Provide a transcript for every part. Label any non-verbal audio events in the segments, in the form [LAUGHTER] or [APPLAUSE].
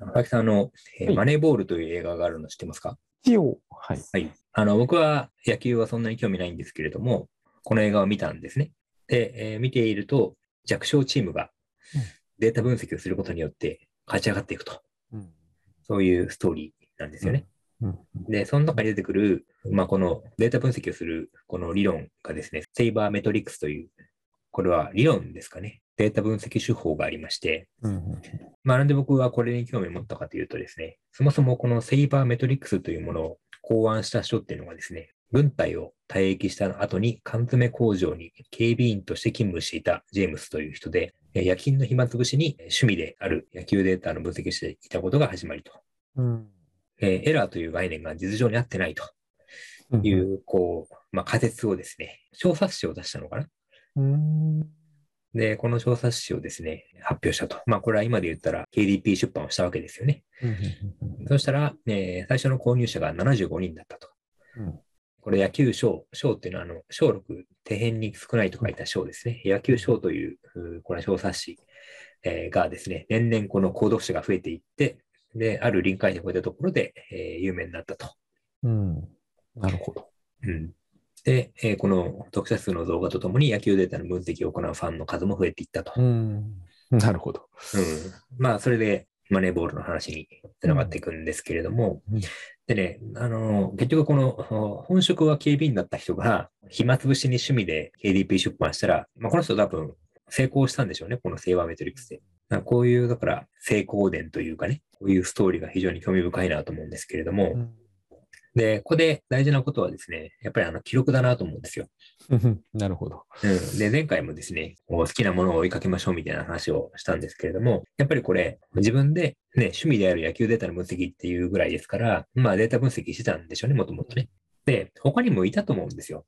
青木さん、あの、えーはいマネーボールという映画があるの知ってますか？一応、はい。はい。あの、僕は野球はそんなに興味ないんですけれども、この映画を見たんですね。で、えー見ていると、弱小チームがうんデータ分析をすることによって勝ち上がっていくと。うん。そういうストーリーなんですよね。うん。で、その中に出てくる、まあ、このデータ分析をするこの理論がですね、セイバーメトリックスという、これは理論ですかね。データ分析手法がありまして、うん。まあ、なんで僕はこれに興味を持ったかというとですね、そもそもこのセイバーメトリックスというものを考案した人っていうのがですね、軍隊を退役した後に缶詰工場に警備員として勤務していたジェームスという人で、えー夜勤の暇つぶしに趣味である野球データの分析をしていたことが始まりと。うん。えーエラーという概念が実情に合ってないとうん。い。う、こう、まあ、仮説をですね、小冊子を出したのかなうん。で、この小冊子をですね、発表したと。まあ、これは今で言ったら KDP 出版をしたわけですよね。そしたら、えー最初の購入者が75人だったと。うんこれ野球賞、賞っていうのは、あの、小6、底辺に少ないと書いた賞ですね。野球賞という、うこれは小冊子、えーがですね、年々この購読者が増えていって、で、ある臨界点を超えたところで、えー有名になったと。うん。なるほど。うん。で、えーこの読者数の増加とともに野球データの分析を行うファンの数も増えていったと。うん。なるほど。うん。まあ、それでマネーボールの話につながっていくんですけれども、うんでね、あの、結局このお本職は警備員だった人が暇つぶしに趣味で KDP 出版したら、まあ、この人多分成功したんでしょうね、このセイバーメトリックスで。まあこういう、だから成功伝というかね、こういうストーリーが非常に興味深いなと思うんですけれども、うんで、ここで大事なことはですね、やっぱりあの記録だなと思うんですよ。なるほど。うん、で、前回もですね、好きなものを追いかけましょうみたいな話をしたんですけれども、やっぱりこれ、自分でね、趣味である野球データの分析っていうぐらいですから、まあデータ分析してたんでしょうね、もともとね。で、他にもいたと思うんですよ。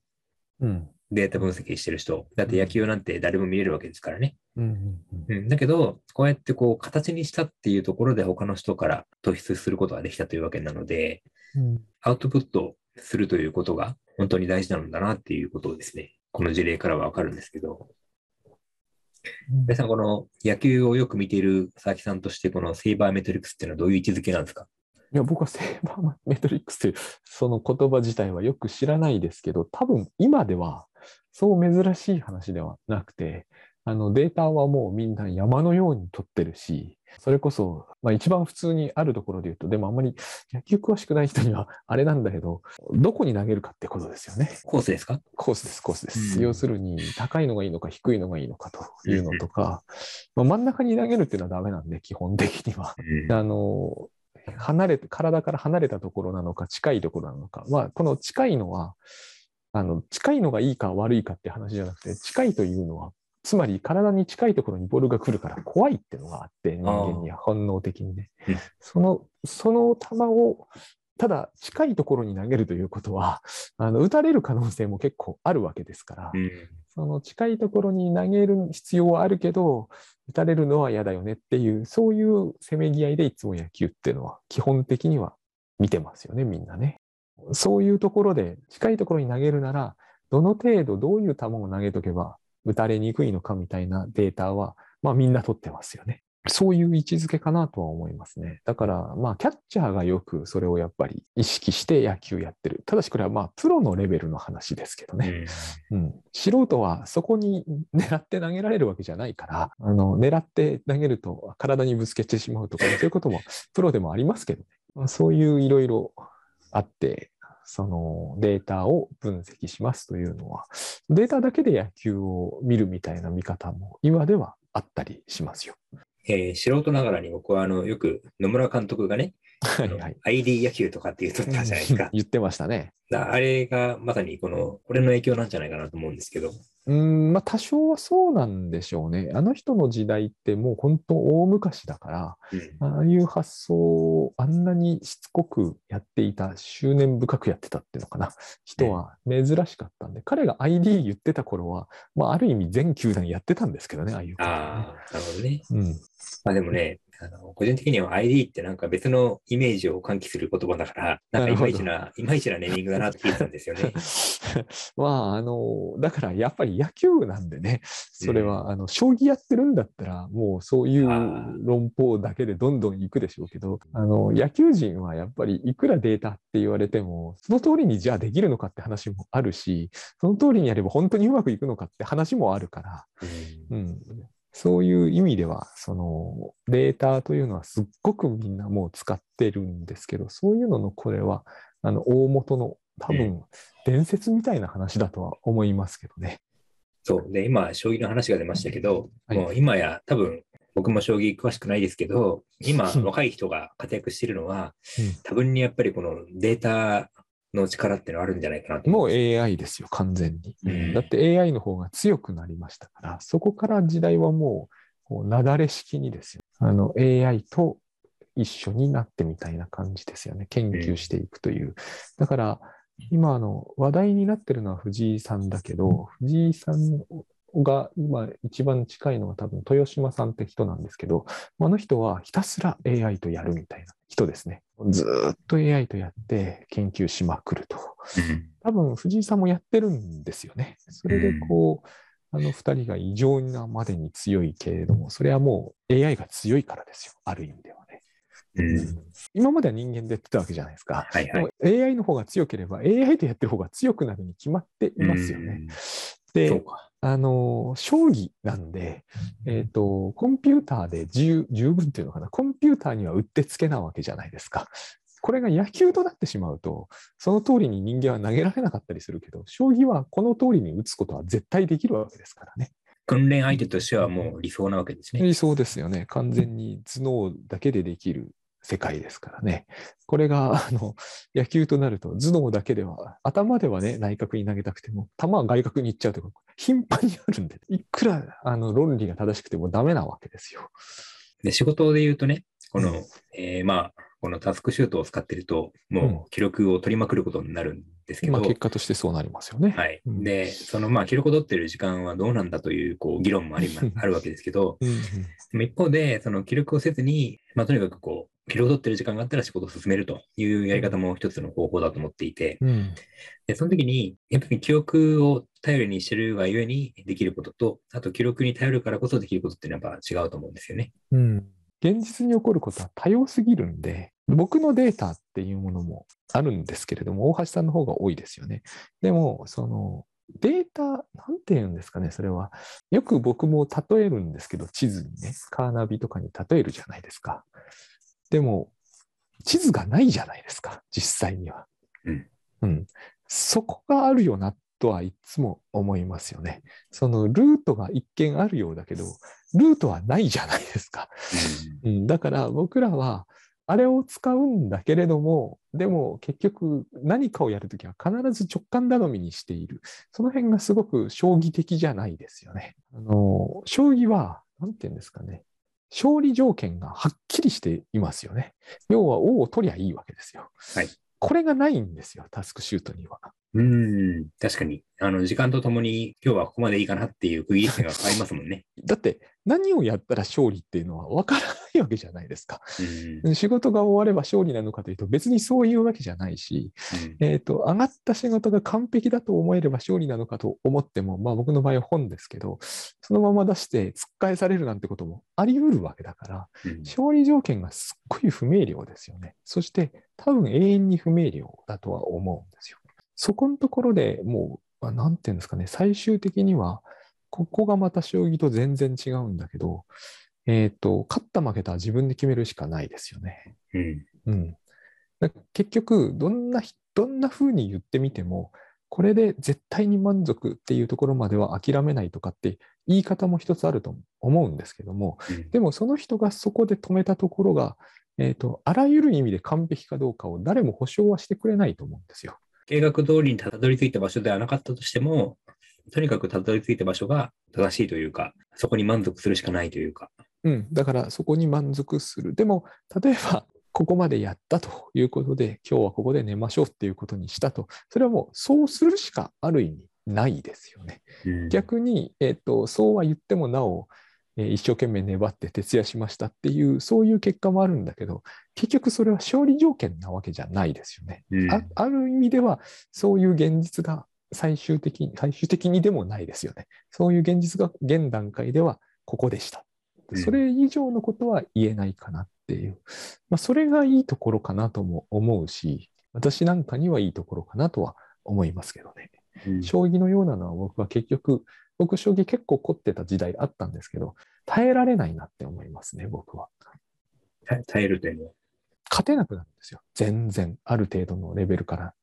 うん。データ分析してる人。だって野球なんて誰も見れるわけですからね。うん。うん、だけど、こうやってこう形にしたっていうところで他の人から突出することができたというわけなので、うん。アウトプットするということが本当に大事なんだなっていうことをですね、この事例からはわかるんですけど、皆さん、この野球をよく見ている佐々木さんとして、このセイバーメトリックスっていうのはどういう位置づけなんですか？いや、僕はセーバーメトリックスというその言葉自体はよく知らないですけど、多分今ではそう珍しい話ではなくて、あのデータはもうみんな山のように取ってるし、それこそ、まあ、一番普通にあるところで言うと、でもあんまり野球詳しくない人には [LAUGHS] あれなんだけど、どこに投げるかってことですよね。コースですか？コースです、コースです。うん要するに、高いのがいいのか低いのがいいのかというのとか、まあ、真ん中に投げるっていうのはダメなんで、基本的には。うんあの、離れて、体から離れたところなのか、近いところなのか。まあ、この近いのは、あの、近いのがいいか悪いかって話じゃなくて、近いというのは、つまり体に近いところにボールが来るから怖いっていうのがあって、人間には本能的にねうん。その、その球を、ただ近いところに投げるということは、あの、打たれる可能性も結構あるわけですから、うんその近いところに投げる必要はあるけど、打たれるのは嫌だよねっていう、そういうせめぎ合いでいつも野球っていうのは基本的には見てますよね、みんなね。そういうところで近いところに投げるなら、どの程度どういう球を投げとけば打たれにくいのかみたいなデータは、まあみんな取ってますよね。そういう位置づけかなとは思いますね。だから、まあ、キャッチャーがよくそれをやっぱり意識して野球やってる。ただし、これはまあ、プロのレベルの話ですけどね。うん、素人はそこに狙って投げられるわけじゃないから、あの狙って投げると体にぶつけてしまうとか、そういうこともプロでもありますけどね。まあそういういろいろあって、そのデータを分析しますというのは、データだけで野球を見るみたいな見方も今ではあったりしますよ。えー素人ながらに僕はあのよく野村監督がね、はいはい。ID 野球とかって言うとったじゃないですか。言ってましたね。だあれがまさにこの、これの影響なんじゃないかなと思うんですけど。うん、まあ多少はそうなんでしょうね。あの人の時代ってもう本当大昔だから、うんああいう発想をあんなにしつこくやっていた、執念深くやってたっていうのかな、人は珍しかったんで、彼が ID 言ってた頃は、まあ、ある意味全球団やってたんですけどね、ああいうことはねああ、なるほどね。うん、まあでもね、あの個人的には ID ってなんか別のイメージを喚起する言葉だから、なんかいまいちな、いまいちなネーミングだなって聞いてたんですよね。[LAUGHS] まあ、あの、だからやっぱり野球なんでね、それは、あの、将棋やってるんだったら、もうそういうあ論法だけでどんどん行くでしょうけど、あの、野球人はやっぱりいくらデータって言われても、その通りにじゃあできるのかって話もあるし、その通りにやれば本当にうまくいくのかって話もあるから、うん、そういう意味では、そのデータというのはすっごくみんなもう使ってるんですけど、そういうののこれは、あの、大元の多う分、伝説みたいな話だとは思いますけどね。そう。で、今、将棋の話が出ましたけど、はいもう今や多分、僕も将棋詳しくないですけど、今、う [LAUGHS] ん若い人が活躍しているのは、うん多分にやっぱりこのデータの力っていうのはあるんじゃないかなと。もう AI ですよ、完全に。うんだって AI の方が強くなりましたから、そこから時代はもう、なだれ式にですよ。あの AI と一緒になってみたいな感じですよね。研究していくという。だから、今あの話題になってるのは藤井さんだけど、藤井さんが今一番近いのは多分豊島さんって人なんですけど、あの人はひたすら AI とやるみたいな人ですね。ずーっと AI とやって研究しまくると。うん多分藤井さんもやってるんですよね。それでこう、あの二人が異常なまでに強いけれども、それはもう AI が強いからですよ。ある意味ではね。うん今までは人間でやってたわけじゃないですか。はいはい。でも AI の方が強ければ AI とやってる方が強くなるに決まっていますよね。うん。そうで、か。あの、将棋なんで、えっ、と、コンピューターで十十分っていうのかな？コンピューターにはうってつけなわけじゃないですか。これが野球となってしまうと、その通りに人間は投げられなかったりするけど、将棋はこの通りに打つことは絶対できるわけですからね。訓練相手としてはもう理想なわけですね。理想ですよね。完全に頭脳だけでできる世界ですからね。これが、[LAUGHS] あの、野球となると、頭脳だけでは、頭ではね、内角に投げたくても、球は外角に行っちゃうとか、頻繁にあるんで、いくら、あの、論理が正しくてもダメなわけですよ。で、仕事で言うとね、この、うんえーまあ、このタスクシュートを使ってると、うんもう記録を取りまくることになるんですけど、まあ、結果としてそうなりますよね。はい。うんで、そのまあ、記録を取ってる時間はどうなんだという、こう、議論もありまあるわけですけど、うんうんでも一方で、その記録をせずに、まあ、とにかくこう、記録を取ってる時間があったら仕事を進めるというやり方も一つの方法だと思っていて、うんで、その時に、やっぱり記憶を頼りにしてるがゆえにできることと、あと記録に頼るからこそできることっていうのはやっぱ違うと思うんですよね。うん現実に起こることは多様すぎるんで、僕のデータっていうものもあるんですけれども、大橋さんの方が多いですよね。でも、そのデータ、なんて言うんですかね、それは。よく僕も例えるんですけど、地図にね、カーナビとかに例えるじゃないですか。でも、地図がないじゃないですか、実際には。うん。うん。そこがあるよなとはいつも思いますよね。そのルートが一見あるようだけど、ルートはないじゃないですか。うん、だから僕らはあれを使うんだけれども、でも結局何かをやるときは必ず直感頼みにしている。その辺がすごく将棋的じゃないですよね。あの、将棋は、なんて言うんですかね。勝利条件がはっきりしていますよね。要は王を取りゃいいわけですよ。はいこれがないんですよ、タスクシュートには。うん、確かに。あの、時間とともに今日はここまでいいかなっていう区切り点が変わりますもんね。[LAUGHS] だって何をやったら勝利っていうのは分からないわけじゃないですか。うん。仕事が終われば勝利なのかというと別にそういうわけじゃないし、えー、と上がった仕事が完璧だと思えれば勝利なのかと思っても、まあ、僕の場合は本ですけど、そのまま出して突っ返されるなんてこともあり得るわけだから、うん勝利条件がすっごい不明瞭ですよね。そして多分永遠に不明瞭だとは思うんですよ。そこのところでもう、まあなんていうんですかね、最終的には、ここがまた将棋と全然違うんだけど、えっ、と、勝った負けたは自分で決めるしかないですよね。うん。うん、だ結局どんなひどんな風に言ってみてもこれで絶対に満足っていうところまでは諦めないとかって言い方も一つあると思うんですけどもうんでもその人がそこで止めたところが、えー、とあらゆる意味で完璧かどうかを誰も保証はしてくれないと思うんですよ。計画通りにたどり着いた場所ではなかったとしても、とにかくたどり着いた場所が正しいというか、そこに満足するしかないというか。うん、だからそこに満足する。でも例えばここまでやったということで今日はここで寝ましょうっていうことにしたとそれはもうそうするしかある意味ないですよね。うん逆に、えっとそうは言ってもなお、えー一生懸命粘って徹夜しましたっていう、そういう結果もあるんだけど、結局それは勝利条件なわけじゃないですよね。うんあある意味では、そういう現実が最終的に、最終的にでもないですよね。そういう現実が現段階ではここでした。うんそれ以上のことは言えないかなっていう。まあ、それがいいところかなとも思うし、私なんかにはいいところかなとは思いますけどね。うん将棋のようなのは僕は結局、僕将棋結構凝ってた時代あったんですけど、耐えられないなって思いますね、僕は。耐耐えるというのは？勝てなくなるんですよ。全然、ある程度のレベルから。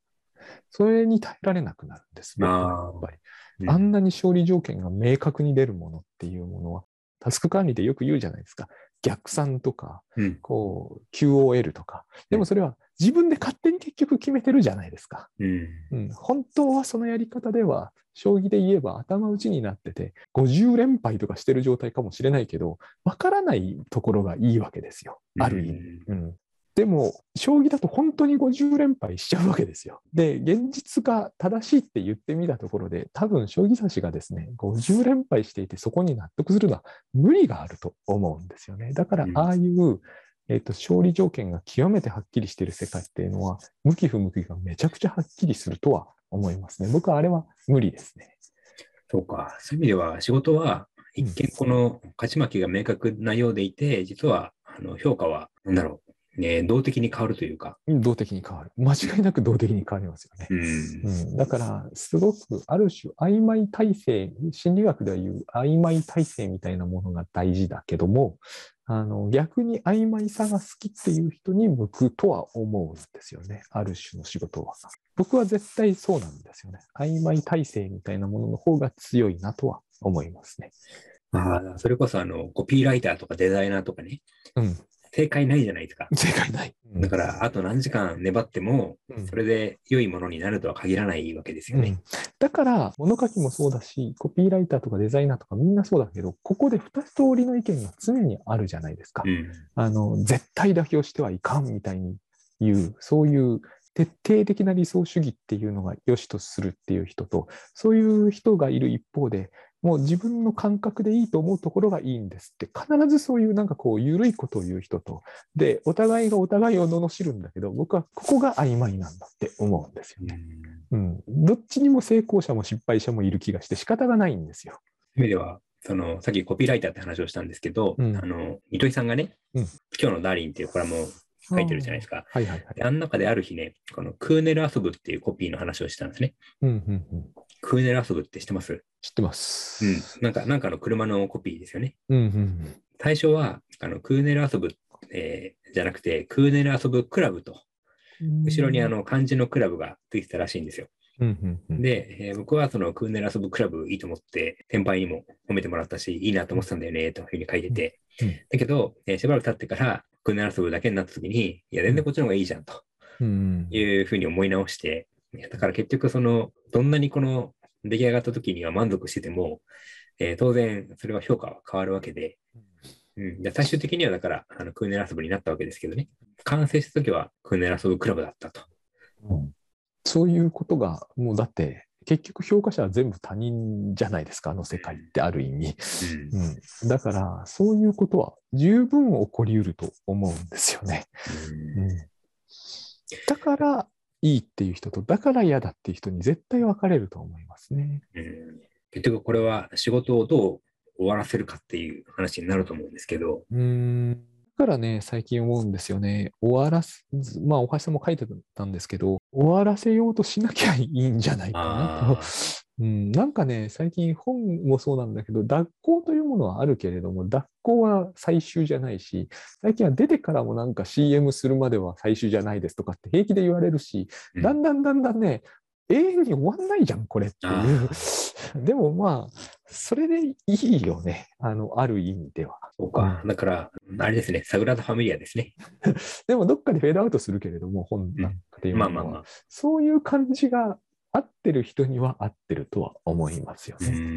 それに耐えられなくなるんです。僕はやっぱりうんあんなに勝利条件が明確に出るものっていうものは、タスク管理でよく言うじゃないですか。逆算とか、うんこう、QOL とか。でもそれは自分で勝手に結局決めてるじゃないですか。うんうん、本当はそのやり方では、将棋で言えば頭打ちになってて、50連敗とかしてる状態かもしれないけど、わからないところがいいわけですよ。ある意味。うんでも、将棋だと本当に50連敗しちゃうわけですよ。で、現実が正しいって言ってみたところで、多分将棋指しがですね、50連敗していて、そこに納得するのは無理があると思うんですよね。だからう、んああいう、えっと勝利条件が極めてはっきりしている世界っていうのは、向き不向きがめちゃくちゃはっきりするとは思いますね。僕はあれは無理ですね。そうか。そういう意味では、仕事は一見この勝ち負けが明確なようでいて、実はあの評価は、なんだろう、ね、動的に変わるというか。動的に変わる。間違いなく動的に変わりますよね。うんうん、だから、すごくある種曖昧体制、心理学では言う曖昧体制みたいなものが大事だけども、あの逆に曖昧さが好きっていう人に向くとは思うんですよね。ある種の仕事は。僕は絶対そうなんですよね。曖昧体制みたいなものの方が強いなとは思いますね。ああそれこそあのコピーライターとかデザイナーとかね、うん。正解ないじゃないですか。正解ない。だから、あと何時間粘っても、うんそれで良いものになるとは限らないわけですよね。うんだから、物書きもそうだし、コピーライターとかデザイナーとかみんなそうだけど、ここで2つ通りの意見が常にあるじゃないですか。うんあの絶対妥協してはいかんみたいに言う、そういう徹底的な理想主義っていうのが良しとするっていう人と、そういう人がいる一方で、もう自分の感覚でいいと思うところがいいんですって、必ずそういうなんかこう、緩いことを言う人と、で、お互いがお互いを罵るんだけど、僕はここが曖昧なんだって思うんですよね。うん。どっちにも成功者も失敗者もいる気がして仕方がないんですよ。そういう意味では、その、さっきコピーライターって話をしたんですけど、うんあの、糸井さんがね、うん今日のダーリンっていうコラムを書いてるじゃないですか。はいはいはい。であの中である日ね、このクーネル遊ぶっていうコピーの話をしたんですね。うんうんうん。クーネル遊ぶって知ってます？知ってます。うん。なんか、なんかの車のコピーですよね。うんうん最初は、あの、クーネル遊ぶ、えーじゃなくて、クーネル遊ぶクラブと、うん。後ろにあの、漢字のクラブがついてたらしいんですよ。うんうんうん、で、えー僕はそのクーネル遊ぶクラブいいと思って、先輩にも褒めてもらったし、いいなと思ってたんだよね、というふうに書いてて。うんだけど、えーしばらく経ってから、クーネル遊ぶだけになった時に、いや、全然こっちの方がいいじゃん、と。うんいうふうに思い直して、だから結局その、どんなにこの出来上がった時には満足してても、えー当然それは評価は変わるわけで、うん、で最終的にはだから、あのクーネル遊ぶになったわけですけどね。完成した時はクーネル遊ぶクラブだったと。うん。そういうことが、もうだって、結局評価者は全部他人じゃないですか、あの世界ってある意味。うん。うん、だから、そういうことは十分起こりうると思うんですよね。うん。うん、だから、いいっていう人と、だから嫌だっていう人に絶対分かれると思いますね。うん。結局これは仕事をどう終わらせるかっていう話になると思うんですけど、うん。だからね、最近思うんですよね。終わらす、まあ、お橋さんも書いてたんですけど、終わらせようとしなきゃいいんじゃないかなとあ。うん、なんかね、最近本もそうなんだけど、脱行というものはあるけれども、脱行は最終じゃないし、最近は出てからもなんか CM するまでは最終じゃないですとかって平気で言われるし、うんだんだんだんだんね、永遠に終わんないじゃん、これっていうあ。[LAUGHS] でもまあ、それでいいよね、あの、ある意味では。そうか。だから、あれですね、サグラダ・ファミリアですね。[LAUGHS] でもどっかでフェードアウトするけれども、本なんかでいうのは、まあまあまあ。そういう感じが合ってる人には合ってるとは思いますよね。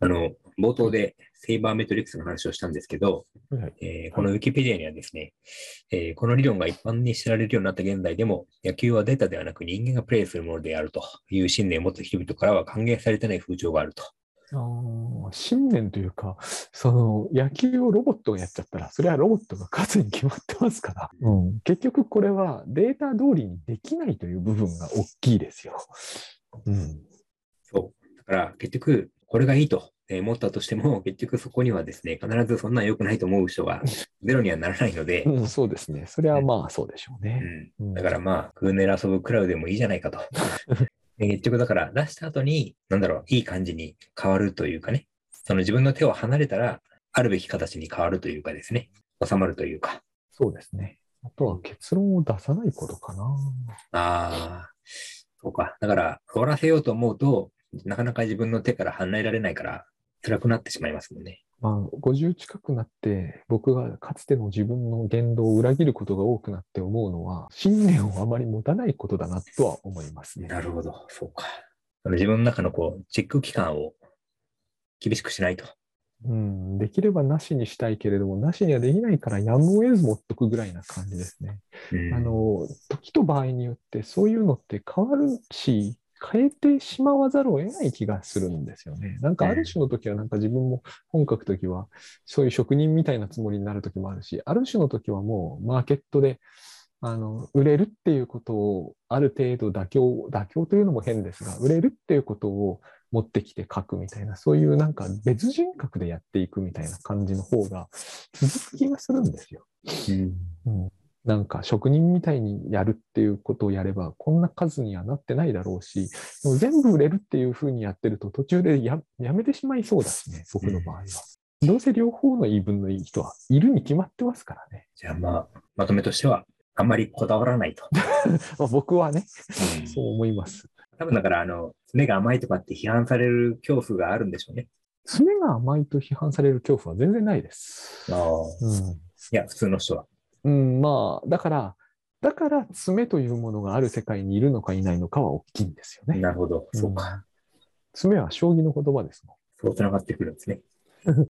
うんあの、冒頭でセイバーメトリックスの話をしたんですけど、はいえーこのウィキペディアにはですね、えーこの理論が一般に知られるようになった現在でも、野球はデータではなく人間がプレイするものであるという信念を持つ人々からは歓迎されてない風潮があると。あー信念というか、その野球をロボットがやっちゃったら、それはロボットが勝つに決まってますから、うん、結局これはデータ通りにできないという部分が大きいですよ。うん、そう。だから結局、これがいいとえー思ったとしても、[LAUGHS] 結局そこにはですね、必ずそんな良くないと思う人が [LAUGHS] ゼロにはならないので、うん、そうですね。それはまあそうでしょううね。ん、うんだからまあ、グーネル遊ぶクラウでもいいじゃないかと。[LAUGHS] で結局だから出した後に、なんだろう、いい感じに変わるというかね、その自分の手を離れたら、あるべき形に変わるというかですね、収まるというか、そうですね。あとは結論を出さないことかな。ああ、そうか。だから、終わらせようと思うと、なかなか自分の手から離れられないから、辛くなってしまいますもんね。まあ、50近くなって、僕がかつての自分の言動を裏切ることが多くなって思うのは、信念をあまり持たないことだなとは思いますね。なるほど、そうか。自分の中のこう、チェック期間を厳しくしないと。うん、できればなしにしたいけれども、なしにはできないからやむを得ず持っとくぐらいな感じですね。うんあの、時と場合によってそういうのって変わるし、変えてしまわざるを得ない気がするんですよね。なんかある種の時はなんか自分も本書く時はそういう職人みたいなつもりになる時もあるし、ある種の時はもうマーケットであの売れるっていうことをある程度妥協、妥協というのも変ですが、売れるっていうことを持ってきて書くみたいな、そういうなんか別人格でやっていくみたいな感じの方が続く気がするんですよ。うんうん、なんか職人みたいにやるっていうことをやれば、こんな数にはなってないだろうし、でも全部売れるっていうふうにやってると途中でややめてしまいそうだしね、僕の場合は。どうせ両方の言い分のいい人はいるに決まってますからね。じゃあまあ、まとめとしては、あんまりこだわらないと。[LAUGHS] まあ、僕はね、そう思います。多分だから、あの、爪が甘いとかって批判される恐怖があるんでしょうね。爪が甘いと批判される恐怖は全然ないです。ああ。うんいや、普通の人は。うん、まあ、だから、だから爪というものがある世界にいるのかいないのかは大きいんですよね。なるほど。そうか。爪は将棋の言葉ですもん。そう繋がってくるんですね。[LAUGHS]